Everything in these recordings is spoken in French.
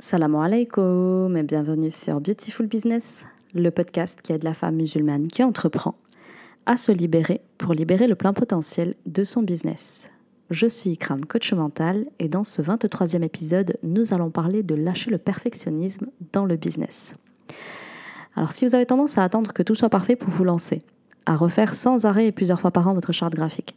Salam alaikum et bienvenue sur Beautiful Business, le podcast qui aide la femme musulmane qui entreprend à se libérer pour libérer le plein potentiel de son business. Je suis Ikram, coach mental, et dans ce 23e épisode, nous allons parler de lâcher le perfectionnisme dans le business. Alors si vous avez tendance à attendre que tout soit parfait pour vous lancer, à refaire sans arrêt et plusieurs fois par an votre charte graphique,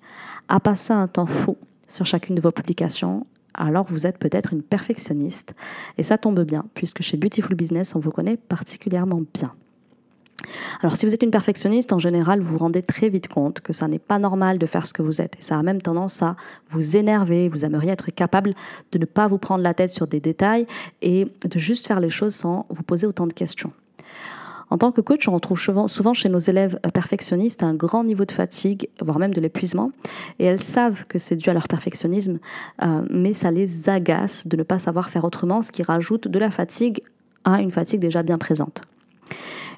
à passer un temps fou sur chacune de vos publications, alors vous êtes peut-être une perfectionniste. Et ça tombe bien, puisque chez Beautiful Business, on vous connaît particulièrement bien. Alors si vous êtes une perfectionniste, en général, vous vous rendez très vite compte que ça n'est pas normal de faire ce que vous êtes. Et ça a même tendance à vous énerver. Vous aimeriez être capable de ne pas vous prendre la tête sur des détails et de juste faire les choses sans vous poser autant de questions. En tant que coach, on retrouve souvent chez nos élèves perfectionnistes un grand niveau de fatigue, voire même de l'épuisement. Et elles savent que c'est dû à leur perfectionnisme, euh, mais ça les agace de ne pas savoir faire autrement, ce qui rajoute de la fatigue à une fatigue déjà bien présente.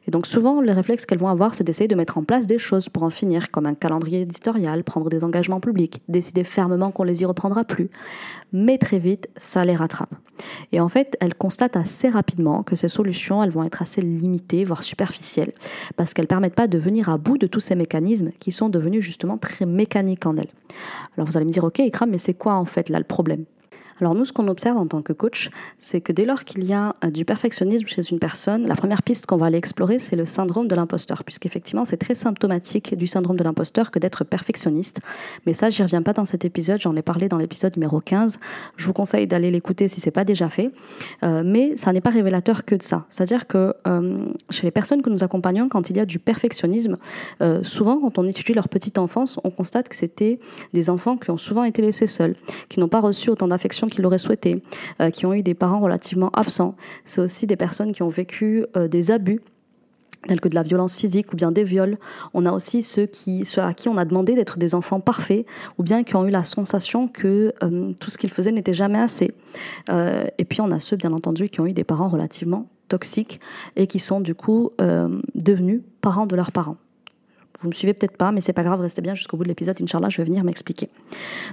Et donc souvent, le réflexe qu'elles vont avoir, c'est d'essayer de mettre en place des choses pour en finir, comme un calendrier éditorial, prendre des engagements publics, décider fermement qu'on les y reprendra plus. Mais très vite, ça les rattrape. Et en fait, elles constatent assez rapidement que ces solutions, elles vont être assez limitées, voire superficielles, parce qu'elles ne permettent pas de venir à bout de tous ces mécanismes qui sont devenus justement très mécaniques en elles. Alors vous allez me dire, ok, Ikram, mais c'est quoi en fait là le problème? Alors nous, ce qu'on observe en tant que coach, c'est que dès lors qu'il y a euh, du perfectionnisme chez une personne, la première piste qu'on va aller explorer, c'est le syndrome de l'imposteur, puisqu'effectivement, c'est très symptomatique du syndrome de l'imposteur que d'être perfectionniste. Mais ça, j'y reviens pas dans cet épisode, j'en ai parlé dans l'épisode numéro 15. Je vous conseille d'aller l'écouter si c'est pas déjà fait. Euh, mais ça n'est pas révélateur que de ça. C'est-à-dire que euh, chez les personnes que nous accompagnons, quand il y a du perfectionnisme, souvent, quand on étudie leur petite enfance, on constate que c'était des enfants qui ont souvent été laissés seuls, qui n'ont pas reçu autant d'affection qu'ils l'auraient souhaité, euh, qui ont eu des parents relativement absents. C'est aussi des personnes qui ont vécu euh, des abus tels que de la violence physique ou bien des viols. On a aussi ceux, qui, à qui on a demandé d'être des enfants parfaits ou bien qui ont eu la sensation que euh, tout ce qu'ils faisaient n'était jamais assez. et puis on a ceux, bien entendu, qui ont eu des parents relativement toxiques et qui sont du coup devenus parents de leurs parents. Vous me suivez peut-être pas, mais c'est pas grave, restez bien jusqu'au bout de l'épisode, Inch'Allah, je vais venir m'expliquer.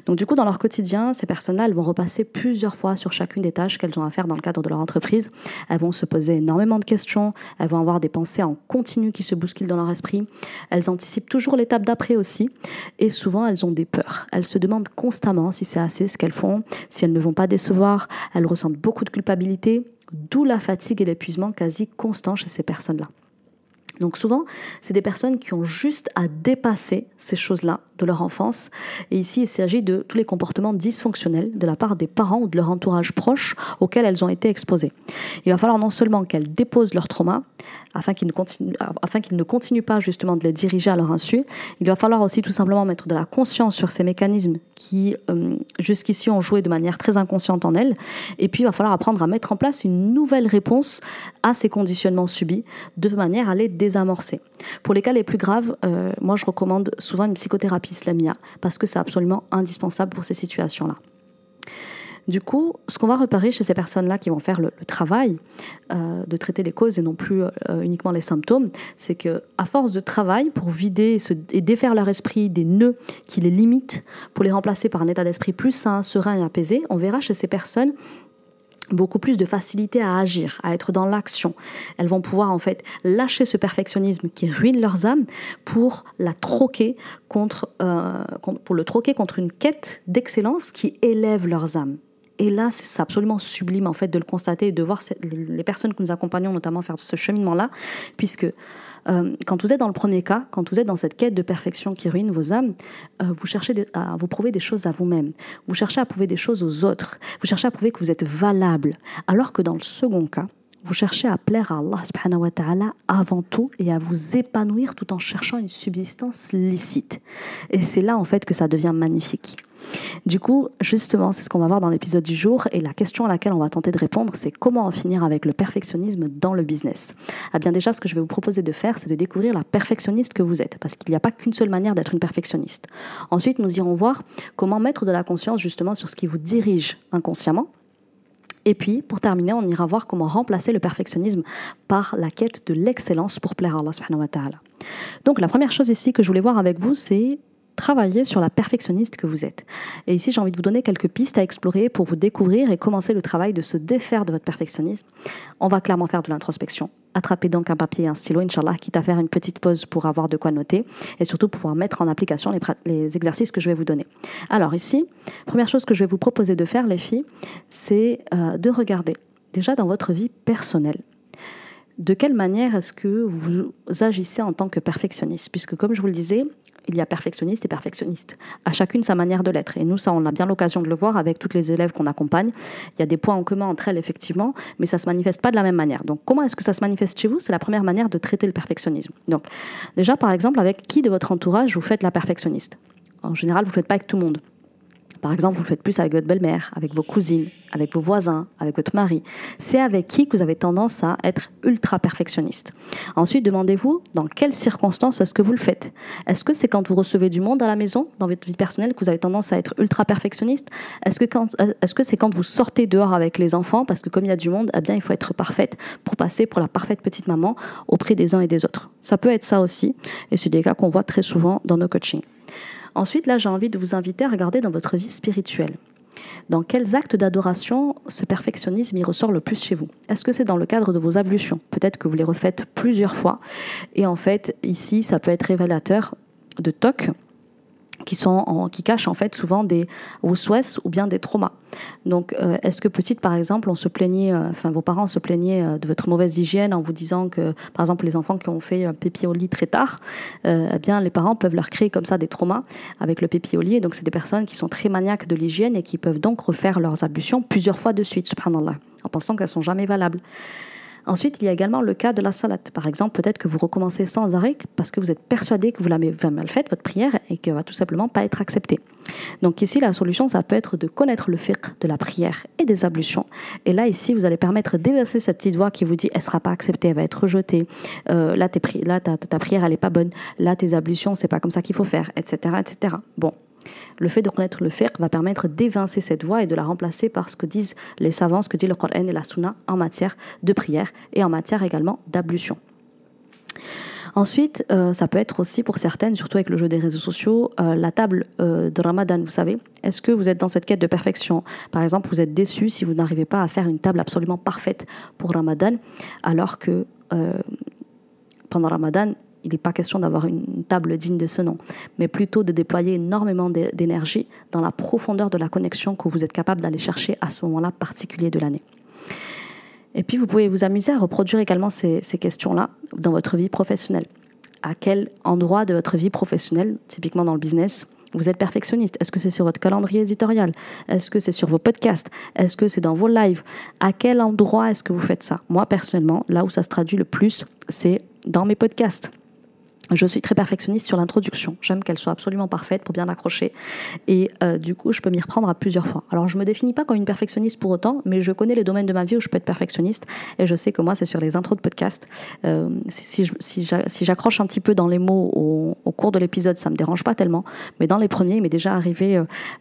Donc du coup, dans leur quotidien, ces personnes-là, elles vont repasser plusieurs fois sur chacune des tâches qu'elles ont à faire dans le cadre de leur entreprise. Elles vont se poser énormément de questions, elles vont avoir des pensées en continu qui se bousculent dans leur esprit. Elles anticipent toujours l'étape d'après aussi, et souvent elles ont des peurs. Elles se demandent constamment si c'est assez ce qu'elles font, si elles ne vont pas décevoir. Elles ressentent beaucoup de culpabilité, d'où la fatigue et l'épuisement quasi constant chez ces personnes-là. Donc souvent, c'est des personnes qui ont juste à dépasser ces choses-là de leur enfance. Et ici, il s'agit de tous les comportements dysfonctionnels de la part des parents ou de leur entourage proche auxquels elles ont été exposées. Il va falloir non seulement qu'elles déposent leur trauma, afin qu'ils ne, continuent, afin qu'ils ne continuent pas justement de les diriger à leur insu, il va falloir aussi tout simplement mettre de la conscience sur ces mécanismes qui euh, jusqu'ici ont joué de manière très inconsciente en elles. Et puis, il va falloir apprendre à mettre en place une nouvelle réponse à ces conditionnements subis, de manière à les désamorcer. Pour les cas les plus graves, euh, moi je recommande souvent une psychothérapie islamia, parce que c'est absolument indispensable pour ces situations-là. Du coup, ce qu'on va repérer chez ces personnes-là qui vont faire le, travail euh, de traiter les causes et non plus euh, uniquement les symptômes, c'est que à force de travail pour vider et, défaire leur esprit des nœuds qui les limitent, pour les remplacer par un état d'esprit plus sain, serein et apaisé, on verra chez ces personnes beaucoup plus de facilité à agir, à être dans l'action. Elles vont pouvoir en fait lâcher ce perfectionnisme qui ruine leurs âmes pour la troquer contre, euh, pour le troquer contre une quête d'excellence qui élève leurs âmes. Et là, c'est absolument sublime en fait de le constater et de voir les personnes que nous accompagnons notamment faire ce cheminement-là, puisque euh, quand vous êtes dans le premier cas, quand vous êtes dans cette quête de perfection qui ruine vos âmes, euh, vous cherchez à vous prouver des choses à vous-même. Vous cherchez à prouver des choses aux autres. Vous cherchez à prouver que vous êtes valable. Alors que dans le second cas, vous cherchez à plaire à Allah subhanahu wa ta'ala avant tout et à vous épanouir tout en cherchant une subsistance licite. Et c'est là en fait que ça devient magnifique. Du coup, justement, c'est ce qu'on va voir dans l'épisode du jour et la question à laquelle on va tenter de répondre, c'est comment en finir avec le perfectionnisme dans le business. Ah bien déjà, ce que je vais vous proposer de faire, c'est de découvrir la perfectionniste que vous êtes, parce qu'il n'y a pas qu'une seule manière d'être une perfectionniste. Ensuite, nous irons voir comment mettre de la conscience justement sur ce qui vous dirige inconsciemment, et puis, pour terminer, on ira voir comment remplacer le perfectionnisme par la quête de l'excellence pour plaire à Allah. Donc, la première chose ici que je voulais voir avec vous, c'est travailler sur la perfectionniste que vous êtes. Et ici, j'ai envie de vous donner quelques pistes à explorer pour vous découvrir et commencer le travail de se défaire de votre perfectionnisme. On va clairement faire de l'introspection. Attrapez donc un papier et un stylo, Inch'Allah, quitte à faire une petite pause pour avoir de quoi noter et surtout pouvoir mettre en application les, exercices que je vais vous donner. Alors ici, première chose que je vais vous proposer de faire, les filles, c'est euh, de regarder déjà dans votre vie personnelle de quelle manière est-ce que vous agissez en tant que perfectionniste? Puisque comme je vous le disais, il y a perfectionniste et perfectionniste. À chacune sa manière de l'être. Et nous, ça, on a bien l'occasion de le voir avec toutes les élèves qu'on accompagne. Il y a des points en commun entre elles, effectivement, mais ça ne se manifeste pas de la même manière. Donc, comment est-ce que ça se manifeste chez vous? C'est la première manière de traiter le perfectionnisme. Donc, déjà, par exemple, avec qui de votre entourage vous faites la perfectionniste? En général, vous ne faites pas avec tout le monde. Par exemple, vous le faites plus avec votre belle-mère, avec vos cousines, avec vos voisins, avec votre mari. C'est avec qui que vous avez tendance à être ultra perfectionniste. Ensuite, demandez-vous dans quelles circonstances est-ce que vous le faites? Est-ce que c'est quand vous recevez du monde à la maison, dans votre vie personnelle, que vous avez tendance à être ultra perfectionniste? Est-ce que c'est quand vous sortez dehors avec les enfants, parce que comme il y a du monde, eh bien, il faut être parfaite pour passer pour la parfaite petite maman auprès des uns et des autres. Ça peut être ça aussi, et c'est des cas qu'on voit très souvent dans nos coachings. Ensuite, là, j'ai envie de vous inviter à regarder dans votre vie spirituelle. Dans quels actes d'adoration ce perfectionnisme y ressort le plus chez vous? Est-ce que c'est dans le cadre de vos ablutions? Peut-être que vous les refaites plusieurs fois. Et en fait, ici, ça peut être révélateur de toc qui, sont qui cachent en fait souvent des souhaits ou bien des traumas. Donc, euh, est-ce que petite, par exemple, on se plaignait, euh, enfin, vos parents se plaignaient euh, de votre mauvaise hygiène en vous disant que, par exemple, les enfants qui ont fait pépi au lit très tard, eh bien, les parents peuvent leur créer comme ça des traumas avec le pépi au lit. Et donc, c'est des personnes qui sont très maniaques de l'hygiène et qui peuvent donc refaire leurs ablutions plusieurs fois de suite, subhanallah, en pensant qu'elles sont jamais valables. Ensuite, il y a également le cas de la salade. Par exemple, peut-être que vous recommencez sans arrêt parce que vous êtes persuadé que vous l'avez mal faite, votre prière, et qu'elle va tout simplement pas être acceptée. Donc ici, la solution, ça peut être de connaître le fiqh de la prière et des ablutions. Et là, ici, vous allez permettre d'évincer cette petite voix qui vous dit, elle sera pas acceptée, elle va être rejetée. Euh, là, là ta, ta, prière, elle est pas bonne. Là, tes ablutions, c'est pas comme ça qu'il faut faire, etc., etc. Bon, le fait de connaître le fiqh va permettre d'évincer cette voie et de la remplacer par ce que disent les savants, ce que dit le Coran et la Sunna en matière de prière et en matière également d'ablution. Ensuite, euh, ça peut être aussi pour certaines, surtout avec le jeu des réseaux sociaux, euh, la table euh, de Ramadan, vous savez. Est-ce que vous êtes dans cette quête de perfection? Par exemple, vous êtes déçu si vous n'arrivez pas à faire une table absolument parfaite pour Ramadan, alors que pendant Ramadan, il n'est pas question d'avoir une table digne de ce nom, mais plutôt de déployer énormément d'énergie dans la profondeur de la connexion que vous êtes capable d'aller chercher à ce moment-là particulier de l'année. Et puis, vous pouvez vous amuser à reproduire également ces, questions-là dans votre vie professionnelle. À quel endroit de votre vie professionnelle, typiquement dans le business, vous êtes perfectionniste? Est-ce que c'est sur votre calendrier éditorial? Est-ce que c'est sur vos podcasts? Est-ce que c'est dans vos lives? À quel endroit est-ce que vous faites ça? Moi, personnellement, là où ça se traduit le plus, c'est dans mes podcasts. Je suis très perfectionniste sur l'introduction. J'aime qu'elle soit absolument parfaite pour bien l'accrocher. Et euh, du coup, je peux m'y reprendre à plusieurs fois. Alors, je me définis pas comme une perfectionniste pour autant, mais je connais les domaines de ma vie où je peux être perfectionniste. Et je sais que moi, c'est sur les intros de podcast. Euh, si, j'accroche un petit peu dans les mots au, cours de l'épisode, ça me dérange pas tellement. Mais dans les premiers, il m'est déjà arrivé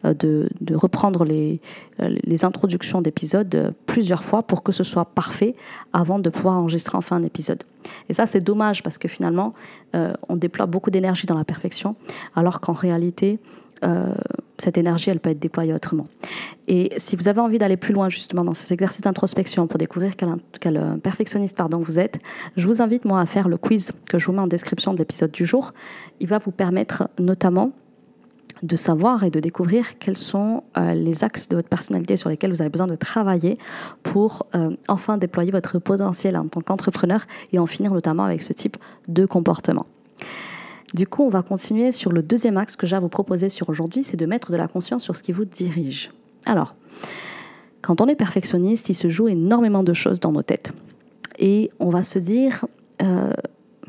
euh, de, reprendre les introductions d'épisodes plusieurs fois pour que ce soit parfait avant de pouvoir enregistrer enfin un épisode. Et ça, c'est dommage parce que finalement, euh, on déploie beaucoup d'énergie dans la perfection, alors qu'en réalité, euh, cette énergie, elle peut être déployée autrement. Et si vous avez envie d'aller plus loin justement dans ces exercices d'introspection pour découvrir quel, quel euh, perfectionniste pardon, vous êtes, je vous invite moi à faire le quiz que je vous mets en description de l'épisode du jour. Il va vous permettre notamment de savoir et de découvrir quels sont euh, les axes de votre personnalité sur lesquels vous avez besoin de travailler pour euh, enfin déployer votre potentiel en tant qu'entrepreneur et en finir notamment avec ce type de comportement. Du coup, on va continuer sur le deuxième axe que j'ai à vous proposer sur aujourd'hui, c'est de mettre de la conscience sur ce qui vous dirige. Alors, quand on est perfectionniste, il se joue énormément de choses dans nos têtes. Et on va se dire, euh,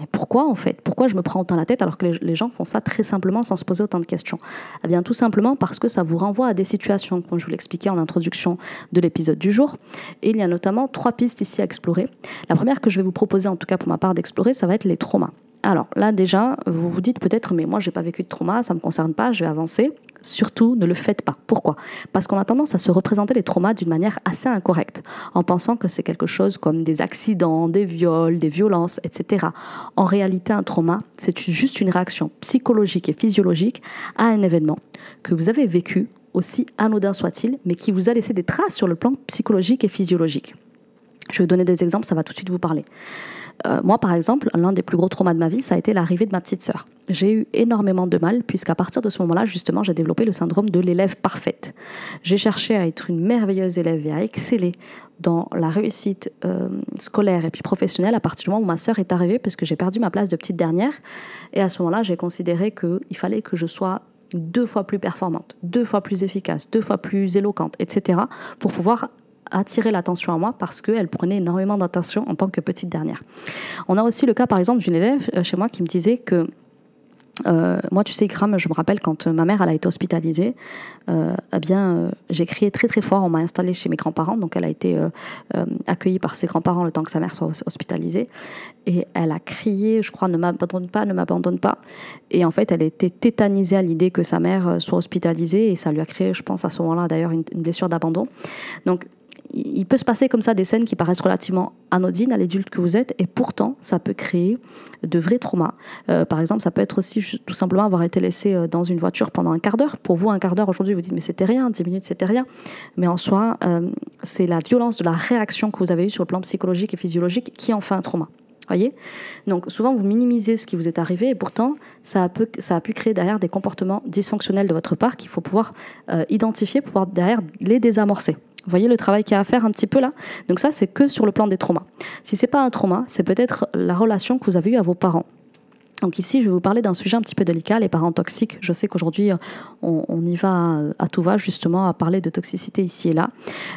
mais pourquoi en fait? Pourquoi je me prends autant la tête alors que les, gens font ça très simplement sans se poser autant de questions? Eh bien tout simplement parce que ça vous renvoie à des situations, comme je vous l'expliquais en introduction de l'épisode du jour. Et il y a notamment trois pistes ici à explorer. La première que je vais vous proposer, en tout cas pour ma part d'explorer, ça va être les traumas. Alors là déjà, vous vous dites peut-être, mais moi j'ai pas vécu de trauma, ça me concerne pas, je vais avancer. Surtout, ne le faites pas. Pourquoi? Parce qu'on a tendance à se représenter les traumas d'une manière assez incorrecte, en pensant que c'est quelque chose comme des accidents, des viols, des violences, etc. En réalité, un trauma, c'est juste une réaction psychologique et physiologique à un événement que vous avez vécu, aussi anodin soit-il, mais qui vous a laissé des traces sur le plan psychologique et physiologique. Je vais vous donner des exemples, ça va tout de suite vous parler. Euh, moi, par exemple, l'un des plus gros traumas de ma vie, ça a été l'arrivée de ma petite sœur. J'ai eu énormément de mal, puisqu'à partir de ce moment-là, justement, j'ai développé le syndrome de l'élève parfaite. J'ai cherché à être une merveilleuse élève et à exceller dans la réussite euh, scolaire et puis professionnelle à partir du moment où ma sœur est arrivée, parce que j'ai perdu ma place de petite dernière. Et à ce moment-là, j'ai considéré qu'il fallait que je sois deux fois plus performante, deux fois plus efficace, deux fois plus éloquente, etc., pour pouvoir attirer l'attention à moi parce qu'elle prenait énormément d'attention en tant que petite dernière. On a aussi le cas, par exemple, d'une élève euh, chez moi qui me disait que euh, moi, tu sais, Ikram, je me rappelle quand ma mère elle a été hospitalisée, euh, eh bien, j'ai crié très très fort. On m'a installée chez mes grands-parents, donc elle a été accueillie par ses grands-parents le temps que sa mère soit hospitalisée. Et elle a crié, je crois, ne m'abandonne pas, ne m'abandonne pas. Et en fait, elle était tétanisée à l'idée que sa mère soit hospitalisée et ça lui a créé, je pense, à ce moment-là d'ailleurs, une, une blessure d'abandon. Donc, il peut se passer comme ça des scènes qui paraissent relativement anodines à l'adulte que vous êtes, et pourtant, ça peut créer de vrais traumas. Euh, par exemple, ça peut être aussi tout simplement avoir été laissé euh, dans une voiture pendant un quart d'heure. Pour vous, un quart d'heure aujourd'hui, vous dites mais c'était rien, 10 minutes c'était rien. Mais en soi, euh, c'est la violence de la réaction que vous avez eue sur le plan psychologique et physiologique qui en fait un trauma. Voyez? Donc souvent vous minimisez ce qui vous est arrivé et pourtant ça a, pu, créer derrière des comportements dysfonctionnels de votre part qu'il faut pouvoir identifier pouvoir derrière les désamorcer. Vous voyez le travail qu'il y a à faire un petit peu là? Donc ça, c'est que sur le plan des traumas. Si c'est pas un trauma, c'est peut-être la relation que vous avez eue à vos parents. Donc ici, je vais vous parler d'un sujet un petit peu délicat, les parents toxiques. Je sais qu'aujourd'hui, on, y va à tout va justement à parler de toxicité ici et là.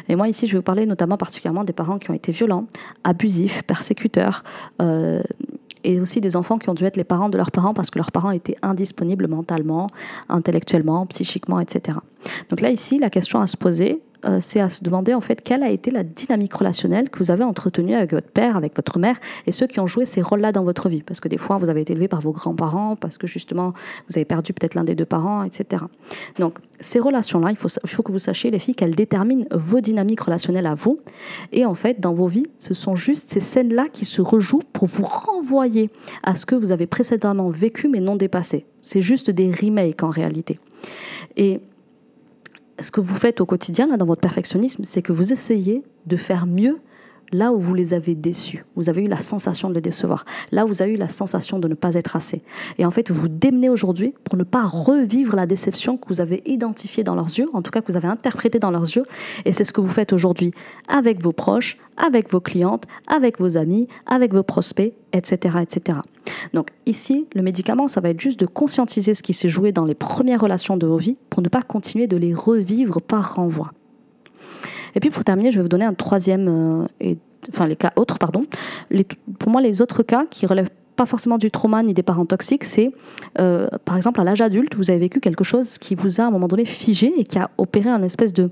Et moi ici, je vais vous parler notamment particulièrement des parents qui ont été violents, abusifs, persécuteurs. Euh, et aussi des enfants qui ont dû être les parents de leurs parents parce que leurs parents étaient indisponibles mentalement, intellectuellement, psychiquement, etc. Donc là, ici, la question à se poser, euh, c'est à se demander en fait quelle a été la dynamique relationnelle que vous avez entretenue avec votre père, avec votre mère et ceux qui ont joué ces rôles-là dans votre vie. Parce que des fois, vous avez été élevé par vos grands-parents, parce que justement, vous avez perdu peut-être l'un des deux parents, etc. Donc, ces relations-là, il faut, il faut que vous sachiez, les filles, qu'elles déterminent vos dynamiques relationnelles à vous. Et en fait, dans vos vies, ce sont juste ces scènes-là qui se rejouent pour vous renvoyer à ce que vous avez précédemment vécu mais non dépassé. C'est juste des remakes en réalité. Et ce que vous faites au quotidien, là, dans votre perfectionnisme, c'est que vous essayez de faire mieux là où vous les avez déçus. Vous avez eu la sensation de les décevoir. Là où vous avez eu la sensation de ne pas être assez. Et en fait, vous vous démenez aujourd'hui pour ne pas revivre la déception que vous avez identifiée dans leurs yeux, en tout cas que vous avez interprétée dans leurs yeux. Et c'est ce que vous faites aujourd'hui avec vos proches, avec vos clientes, avec vos amis, avec vos prospects, etc., etc. Donc ici, le médicament, ça va être juste de conscientiser ce qui s'est joué dans les premières relations de vos vies pour ne pas continuer de les revivre par renvoi. Et puis pour terminer, je vais vous donner un troisième, euh, enfin les cas autres, pardon. Pour moi, les autres cas qui relèvent pas forcément du trauma ni des parents toxiques, c'est euh, par exemple à l'âge adulte, vous avez vécu quelque chose qui vous a à un moment donné figé et qui a opéré un espèce de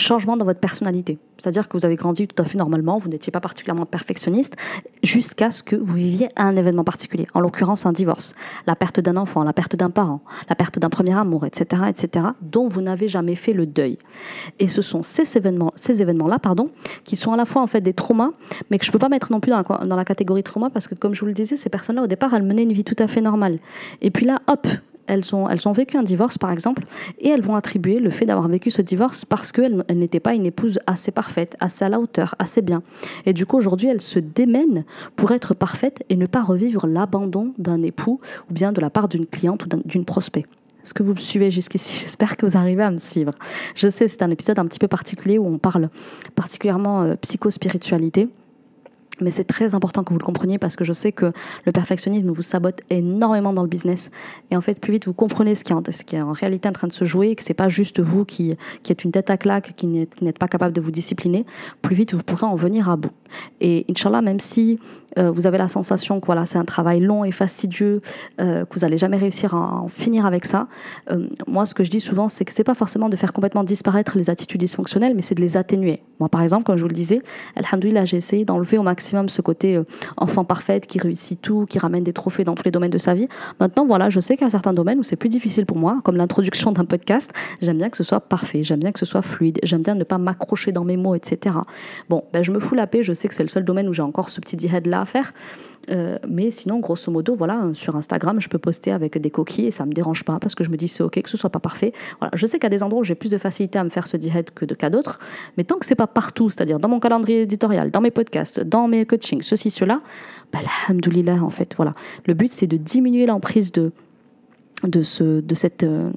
changement dans votre personnalité. C'est-à-dire que vous avez grandi tout à fait normalement, vous n'étiez pas particulièrement perfectionniste, jusqu'à ce que vous viviez un événement particulier, en l'occurrence un divorce, la perte d'un enfant, la perte d'un parent, la perte d'un premier amour, etc., etc., dont vous n'avez jamais fait le deuil. Et ce sont ces événements, ces événements-là, pardon, qui sont à la fois en fait des traumas, mais que je ne peux pas mettre non plus dans la, dans la catégorie trauma, parce que comme je vous le disais, ces personnes-là au départ, elles menaient une vie tout à fait normale. Et puis là, hop, elles ont, elles ont vécu un divorce, par exemple, et elles vont attribuer le fait d'avoir vécu ce divorce parce qu'elles elle n'étaient pas une épouse assez parfaite, assez à la hauteur, assez bien. Et du coup, aujourd'hui, elles se démènent pour être parfaites et ne pas revivre l'abandon d'un époux ou bien de la part d'une cliente ou d'une prospect. Est-ce que vous me suivez jusqu'ici? J'espère que vous arrivez à me suivre. Je sais, c'est un épisode un petit peu particulier où on parle particulièrement euh, psychospiritualité. Mais c'est très important que vous le compreniez parce que je sais que le perfectionnisme vous sabote énormément dans le business. Et en fait, plus vite vous comprenez ce qui est en, réalité en train de se jouer, que c'est pas juste vous qui, qui êtes une tête à claque, qui n'êtes pas capable de vous discipliner, plus vite vous pourrez en venir à bout. Et Inch'Allah, même si euh, vous avez la sensation que voilà, c'est un travail long et fastidieux, euh, que vous n'allez jamais réussir à en finir avec ça. Euh, moi, ce que je dis souvent, c'est que c'est pas forcément de faire complètement disparaître les attitudes dysfonctionnelles, mais c'est de les atténuer. Moi, par exemple, comme je vous le disais, Alhamdoulilah, j'ai essayé d'enlever au maximum ce côté enfant parfaite qui réussit tout, qui ramène des trophées dans tous les domaines de sa vie. Maintenant, voilà, je sais qu'il y a certains domaines où c'est plus difficile pour moi, comme l'introduction d'un podcast. J'aime bien que ce soit parfait, j'aime bien que ce soit fluide, j'aime bien ne pas m'accrocher dans mes mots, etc. Bon, ben, je me fous la paix, je sais que c'est le seul domaine où j'ai encore ce petit head là à faire. Euh, mais sinon, grosso modo, voilà, sur Instagram, je peux poster avec des coquilles et ça me dérange pas parce que je me dis c'est ok que ce soit pas parfait. Voilà, je sais qu'à des endroits où j'ai plus de facilité à me faire ce direct que de qu'à d'autres, mais tant que c'est pas partout, c'est-à-dire dans mon calendrier éditorial, dans mes podcasts, dans mes coachings, ceci, cela, bah, alhamdoulilah, en fait, voilà. Le but, c'est de diminuer l'emprise de, de, ce, de, cette, euh,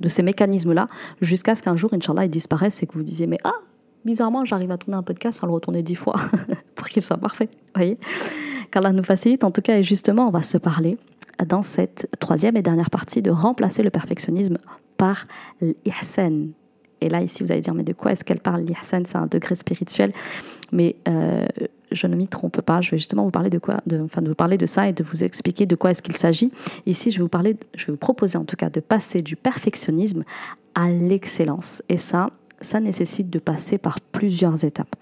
de ces mécanismes-là jusqu'à ce qu'un jour, Inch'Allah, ils disparaissent et que vous disiez, mais ah, bizarrement, j'arrive à tourner un podcast sans le retourner dix fois pour qu'il soit parfait. voyez Qu'Allah nous facilite. En tout cas, et justement, on va se parler dans cette troisième et dernière partie de remplacer le perfectionnisme par l'ihsan. Et là, ici, vous allez dire, mais de quoi est-ce qu'elle parle L'ihsan, c'est un degré spirituel. Mais euh, je ne m'y trompe pas. Je vais justement vous parler de quoi, de, enfin, de vous parler de ça et de vous expliquer de quoi est-ce qu'il s'agit. Ici, je vais vous parler, je vais vous proposer en tout cas de passer du perfectionnisme à l'excellence. Et ça, ça nécessite de passer par plusieurs étapes.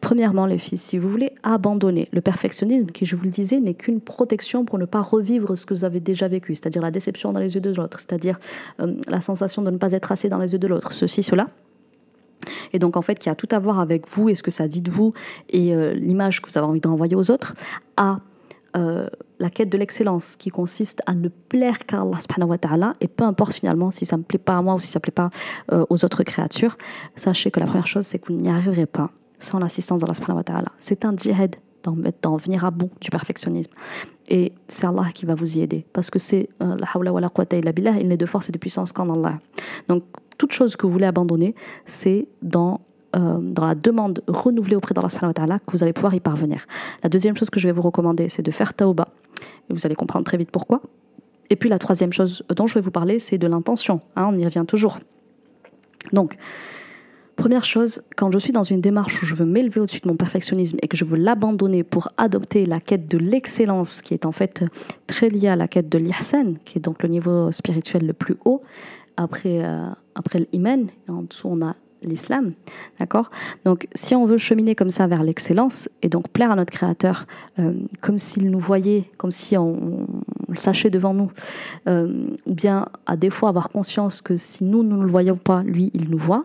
Premièrement, les filles, si vous voulez abandonner le perfectionnisme, qui, je vous le disais, n'est qu'une protection pour ne pas revivre ce que vous avez déjà vécu, c'est-à-dire la déception dans les yeux de l'autre, c'est-à-dire euh, la sensation de ne pas être assez dans les yeux de l'autre, ceci, cela. Et donc, en fait, qui a tout à voir avec vous et ce que ça dit de vous et euh, l'image que vous avez envie de renvoyer aux autres, à euh, la quête de l'excellence qui consiste à ne plaire qu'à Allah wa ta'ala et peu importe finalement si ça ne me plaît pas à moi ou si ça ne plaît pas euh, aux autres créatures, sachez que la première chose c'est que vous n'y arriverez pas sans l'assistance d'Allah subhanahu wa ta'ala. C'est un djihad d'en venir à bout du perfectionnisme. Et c'est Allah qui va vous y aider parce que c'est euh, la hawla wa la quwwata illa billah, il n'est de force et de puissance qu'en Allah. Donc toute chose que vous voulez abandonner, c'est dans euh, dans la demande renouvelée auprès d'Allah subhanahu wa que vous allez pouvoir y parvenir. La deuxième chose que je vais vous recommander, c'est de faire tauba. Et vous allez comprendre très vite pourquoi. Et puis la troisième chose dont je vais vous parler, c'est de l'intention. Hein, on y revient toujours. Donc, première chose, quand je suis dans une démarche où je veux m'élever au-dessus de mon perfectionnisme et que je veux l'abandonner pour adopter la quête de l'excellence, qui est en fait très liée à la quête de l'ihsan, qui est donc le niveau spirituel le plus haut, après, euh, après l'iman, en dessous on a l'islam. D'accord? Donc, si on veut cheminer comme ça vers l'excellence et donc plaire à notre Créateur, euh, comme s'il nous voyait, comme si on, le sachait devant nous, euh, ou bien à des fois avoir conscience que si nous, nous ne le voyons pas, lui, il nous voit,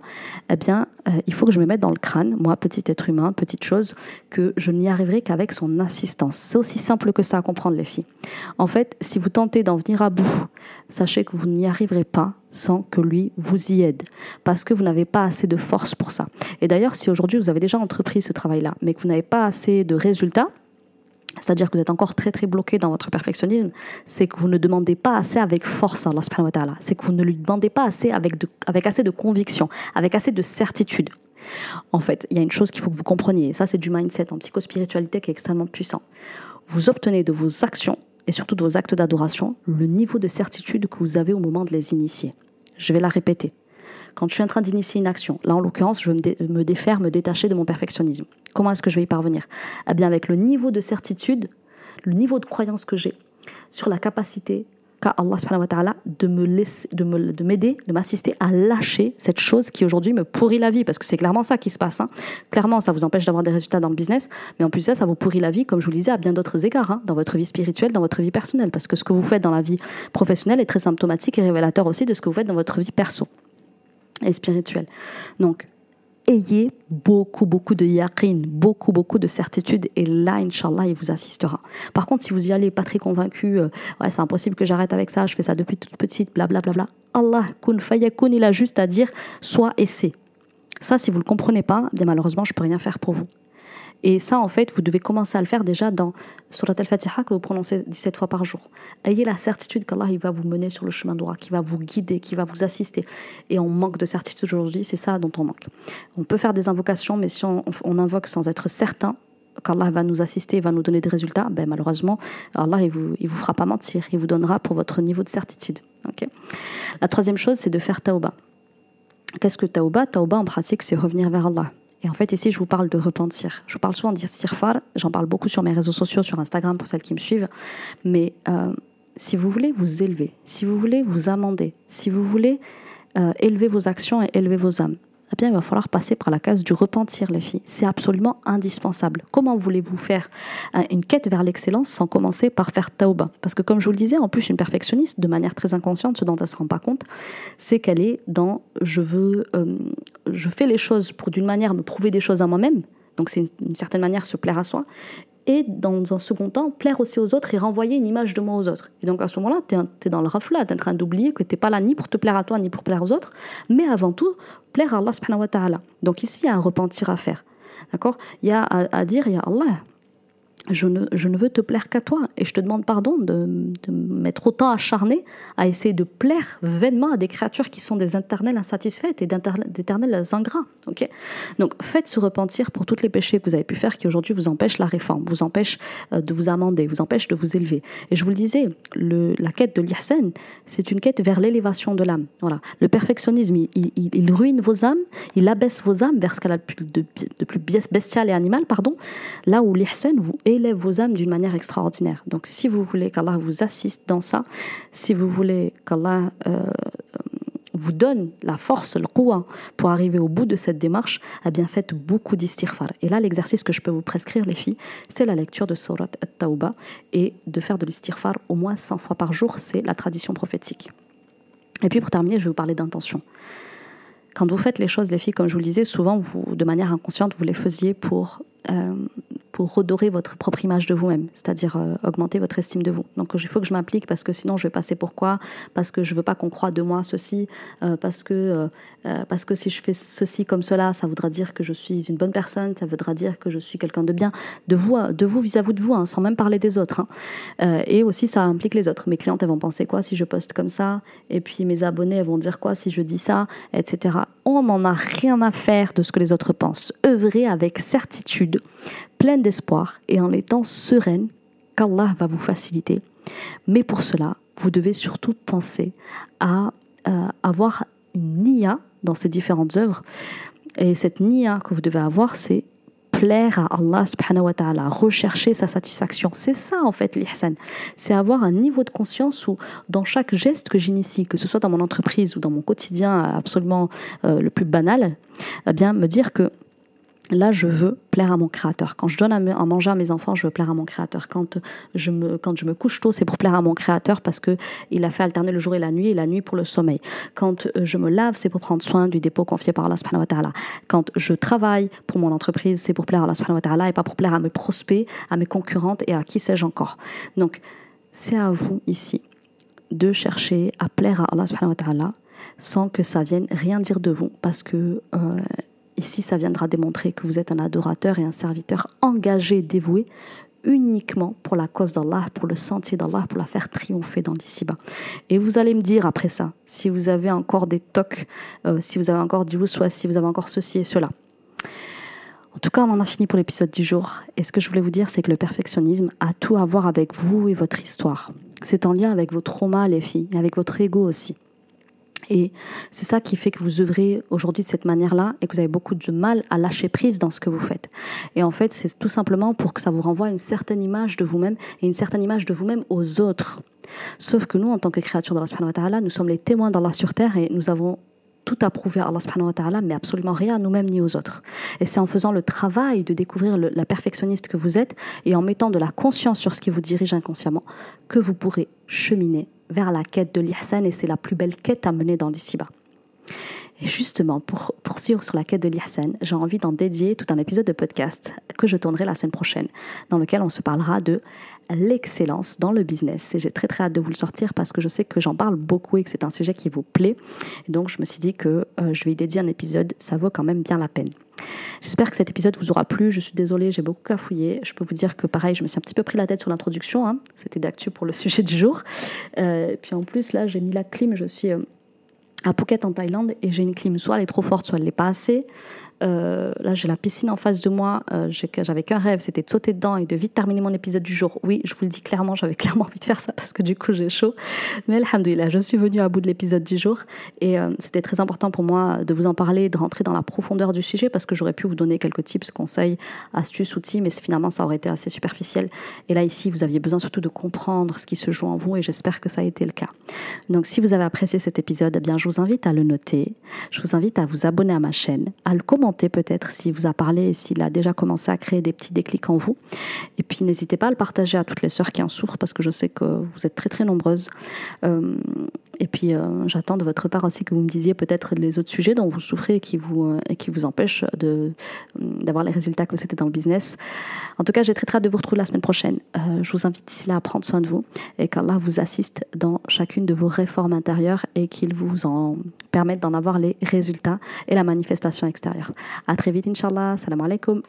eh bien, euh, il faut que je me mette dans le crâne, moi, petit être humain, petite chose, que je n'y arriverai qu'avec son assistance. C'est aussi simple que ça à comprendre, les filles. En fait, si vous tentez d'en venir à bout, sachez que vous n'y arriverez pas sans que lui vous y aide, parce que vous n'avez pas assez de force pour ça. Et d'ailleurs, si aujourd'hui vous avez déjà entrepris ce travail-là, mais que vous n'avez pas assez de résultats, c'est-à-dire que vous êtes encore très très bloqué dans votre perfectionnisme, c'est que vous ne demandez pas assez avec force à Allah. C'est que vous ne lui demandez pas assez avec, avec assez de conviction, avec assez de certitude. En fait, il y a une chose qu'il faut que vous compreniez, ça c'est du mindset en psychospiritualité qui est extrêmement puissant. Vous obtenez de vos actions et surtout de vos actes d'adoration le niveau de certitude que vous avez au moment de les initier. Je vais la répéter. Quand je suis en train d'initier une action, là en l'occurrence, je veux me, défaire, me détacher de mon perfectionnisme. Comment est-ce que je vais y parvenir? Eh bien avec le niveau de certitude, le niveau de croyance que j'ai sur la capacité Allah de me laisser, de m'aider, de m'assister à lâcher cette chose qui aujourd'hui me pourrit la vie, parce que c'est clairement ça qui se passe. Hein. Clairement, ça vous empêche d'avoir des résultats dans le business, mais en plus ça, ça vous pourrit la vie, comme je vous le disais, à bien d'autres égards, hein, dans votre vie spirituelle, dans votre vie personnelle, parce que ce que vous faites dans la vie professionnelle est très symptomatique et révélateur aussi de ce que vous faites dans votre vie perso et spirituelle. Donc, ayez beaucoup, beaucoup de yaqin, beaucoup, beaucoup de certitude, et là, Inch'Allah, il vous assistera. Par contre, si vous y allez pas très convaincu, euh, ouais, c'est impossible que j'arrête avec ça, je fais ça depuis toute petite, blablabla, bla, bla, bla. Allah, kun il a juste à dire soit et c'est. Ça, si vous le comprenez pas, bien malheureusement, je peux rien faire pour vous. Et ça, en fait, vous devez commencer à le faire déjà dans Surat al-Fatiha que vous prononcez 17 fois par jour. Ayez la certitude qu'Allah va vous mener sur le chemin droit, qu'il va vous guider, qu'il va vous assister. Et on manque de certitude aujourd'hui, c'est ça dont on manque. On peut faire des invocations, mais si on, invoque sans être certain, qu'Allah va nous assister, va nous donner des résultats, ben malheureusement, Allah il vous, il vous fera pas mentir, il vous donnera pour votre niveau de certitude. Ok La troisième chose, c'est de faire tauba. Qu'est-ce que tauba Tauba en pratique, c'est revenir vers Allah. Et en fait, ici, je vous parle de repentir. Je vous parle souvent d'istirfar. J'en parle beaucoup sur mes réseaux sociaux, sur Instagram, pour celles qui me suivent. Mais euh, si vous voulez vous élever, si vous voulez vous amender, si vous voulez euh, élever vos actions et élever vos âmes, eh bien, il va falloir passer par la case du repentir, les filles. C'est absolument indispensable. Comment voulez-vous faire une quête vers l'excellence sans commencer par faire tauba Parce que, comme je vous le disais, en plus, une perfectionniste, de manière très inconsciente, ce dont elle ne se rend pas compte, c'est qu'elle est dans je veux, euh, je fais les choses pour d'une manière me prouver des choses à moi-même. Donc, c'est une, certaine manière se plaire à soi et dans un second temps, plaire aussi aux autres et renvoyer une image de moi aux autres. Et donc à ce moment-là, tu es, dans le rafla, tu es en train d'oublier que tu n'es pas là ni pour te plaire à toi, ni pour plaire aux autres, mais avant tout, plaire à Allah. Donc ici, il y a un repentir à faire. D'accord? Il y a à, à dire, il y a Allah, je ne, veux te plaire qu'à toi. Et je te demande pardon de, de m'être autant acharné à essayer de plaire vainement à des créatures qui sont des internelles insatisfaites et d'éternels ingrats. ok? Donc faites ce repentir pour tous les péchés que vous avez pu faire qui aujourd'hui vous empêchent la réforme, vous empêchent euh, de vous amender, vous empêchent de vous élever. Et je vous le disais, la quête de l'Ihsan, c'est une quête vers l'élévation de l'âme. Voilà. Le perfectionnisme, il, ruine vos âmes, il abaisse vos âmes vers ce qu'elle a de plus, bestial et animal, pardon, là où l'Ihsan vous élève vos âmes d'une manière extraordinaire. Donc si vous voulez qu'Allah vous assiste dans ça, si vous voulez qu'Allah euh, vous donne la force, le quwa, pour arriver au bout de cette démarche, eh bien faites beaucoup d'istighfar. Et là, l'exercice que je peux vous prescrire, les filles, c'est la lecture de Surat At-Tawbah et de faire de l'istighfar au moins 100 fois par jour, c'est la tradition prophétique. Et puis pour terminer, je vais vous parler d'intention. Quand vous faites les choses, les filles, comme je vous le disais, souvent, de manière inconsciente, vous les faisiez pour euh, pour redorer votre propre image de vous-même, c'est-à-dire euh, augmenter votre estime de vous. Donc il faut que je m'applique parce que sinon je vais passer pour quoi? Parce que je veux pas qu'on croie de moi ceci, euh, parce que euh, parce que si je fais ceci comme cela, ça voudra dire que je suis une bonne personne, ça voudra dire que je suis quelqu'un de bien, de vous, de vous vis-à-vis de vous, hein, sans même parler des autres. Hein. et aussi ça implique les autres. Mes clientes elles vont penser quoi si je poste comme ça? Et puis mes abonnés elles vont dire quoi si je dis ça, etc. On n'en a rien à faire de ce que les autres pensent. Œuvrez avec certitude pleine d'espoir et en étant sereine qu'Allah va vous faciliter. Mais pour cela, vous devez surtout penser à euh, avoir une niya dans ces différentes œuvres. Et cette niya que vous devez avoir, c'est plaire à Allah rechercher sa satisfaction. C'est ça en fait l'ihsan. C'est avoir un niveau de conscience où dans chaque geste que j'initie, que ce soit dans mon entreprise ou dans mon quotidien absolument euh, le plus banal, eh bien me dire que là, je veux plaire à mon créateur. Quand je donne à manger à mes enfants, je veux plaire à mon créateur. Quand je me, quand je me couche tôt, c'est pour plaire à mon créateur parce que il a fait alterner le jour et la nuit et la nuit pour le sommeil. Quand euh, je me lave, c'est pour prendre soin du dépôt confié par Allah subhanahu wa ta'ala. Quand je travaille pour mon entreprise, c'est pour plaire à Allah subhanahu wa ta'ala et pas pour plaire à mes prospects, à mes concurrentes et à qui sais-je encore. Donc, c'est à vous ici de chercher à plaire à Allah subhanahu wa ta'ala sans que ça vienne rien dire de vous parce que euh, Ici, ça viendra démontrer que vous êtes un adorateur et un serviteur engagé, dévoué uniquement pour la cause d'Allah, pour le sentier d'Allah, pour la faire triompher dans d'ici-bas. Et vous allez me dire après ça, si vous avez encore des tocs, euh, si vous avez encore du soit si vous avez encore ceci et cela. En tout cas, on en a fini pour l'épisode du jour. Et ce que je voulais vous dire, c'est que le perfectionnisme a tout à voir avec vous et votre histoire. C'est en lien avec vos traumas, les filles, et avec votre ego aussi. Et c'est ça qui fait que vous œuvrez aujourd'hui de cette manière-là et que vous avez beaucoup de mal à lâcher prise dans ce que vous faites. Et en fait, c'est tout simplement pour que ça vous renvoie une certaine image de vous-même et une certaine image de vous-même aux autres. Sauf que nous, en tant que créatures d'Allah nous sommes les témoins d'Allah sur terre et nous avons tout à prouver à Allah subhanahu wa ta'ala, mais absolument rien à nous-mêmes ni aux autres. Et c'est en faisant le travail de découvrir la perfectionniste que vous êtes et en mettant de la conscience sur ce qui vous dirige inconsciemment que vous pourrez cheminer vers la quête de l'ihsan et c'est la plus belle quête à mener dans l'ici-bas. Et justement, pour poursuivre sur la quête de l'ihsan, j'ai envie d'en dédier tout un épisode de podcast que je tournerai la semaine prochaine, dans lequel on se parlera de l'excellence dans le business. Et j'ai très très hâte de vous le sortir parce que je sais que j'en parle beaucoup et que c'est un sujet qui vous plaît. Et donc je me suis dit que euh, je vais y dédier un épisode, ça vaut quand même bien la peine. J'espère que cet épisode vous aura plu. Je suis désolée, j'ai beaucoup cafouillé. Je peux vous dire que pareil, je me suis un petit peu pris la tête sur l'introduction. Hein. C'était d'actu pour le sujet du jour. Euh, puis en plus, là, j'ai mis la clim. Je suis euh, à Phuket en Thaïlande et j'ai une clim. Soit elle est trop forte, soit elle n'est pas assez. Euh, là, j'ai la piscine en face de moi. Euh, j'avais qu'un rêve, c'était de sauter dedans et de vite terminer mon épisode du jour. Oui, je vous le dis clairement, j'avais clairement envie de faire ça parce que du coup, j'ai chaud. Mais alhamdoulilah, je suis venue à bout de l'épisode du jour. Et euh, c'était très important pour moi de vous en parler, de rentrer dans la profondeur du sujet parce que j'aurais pu vous donner quelques tips, conseils, astuces, outils, mais finalement, ça aurait été assez superficiel. Et là, ici, vous aviez besoin surtout de comprendre ce qui se joue en vous et j'espère que ça a été le cas. Donc si vous avez apprécié cet épisode, eh je vous invite à le noter, je vous invite à vous abonner à ma chaîne, à le commenter peut-être s'il vous a parlé et s'il a déjà commencé à créer des petits déclics en vous. Et puis n'hésitez pas à le partager à toutes les sœurs qui en souffrent parce que je sais que vous êtes très très nombreuses. Euh, et puis euh, j'attends de votre part aussi que vous me disiez peut-être les autres sujets dont vous souffrez et qui vous, euh, et qui vous empêchent d'avoir les résultats que êtes dans le business. En tout cas, j'ai très très hâte de vous retrouver la semaine prochaine. je vous invite ici là à prendre soin de vous et qu'Allah vous assiste dans chacune de vos réformes intérieures et qu'il vous en permette d'en avoir les résultats et la manifestation extérieure. À très vite, Inch'Allah. Salam alaikum.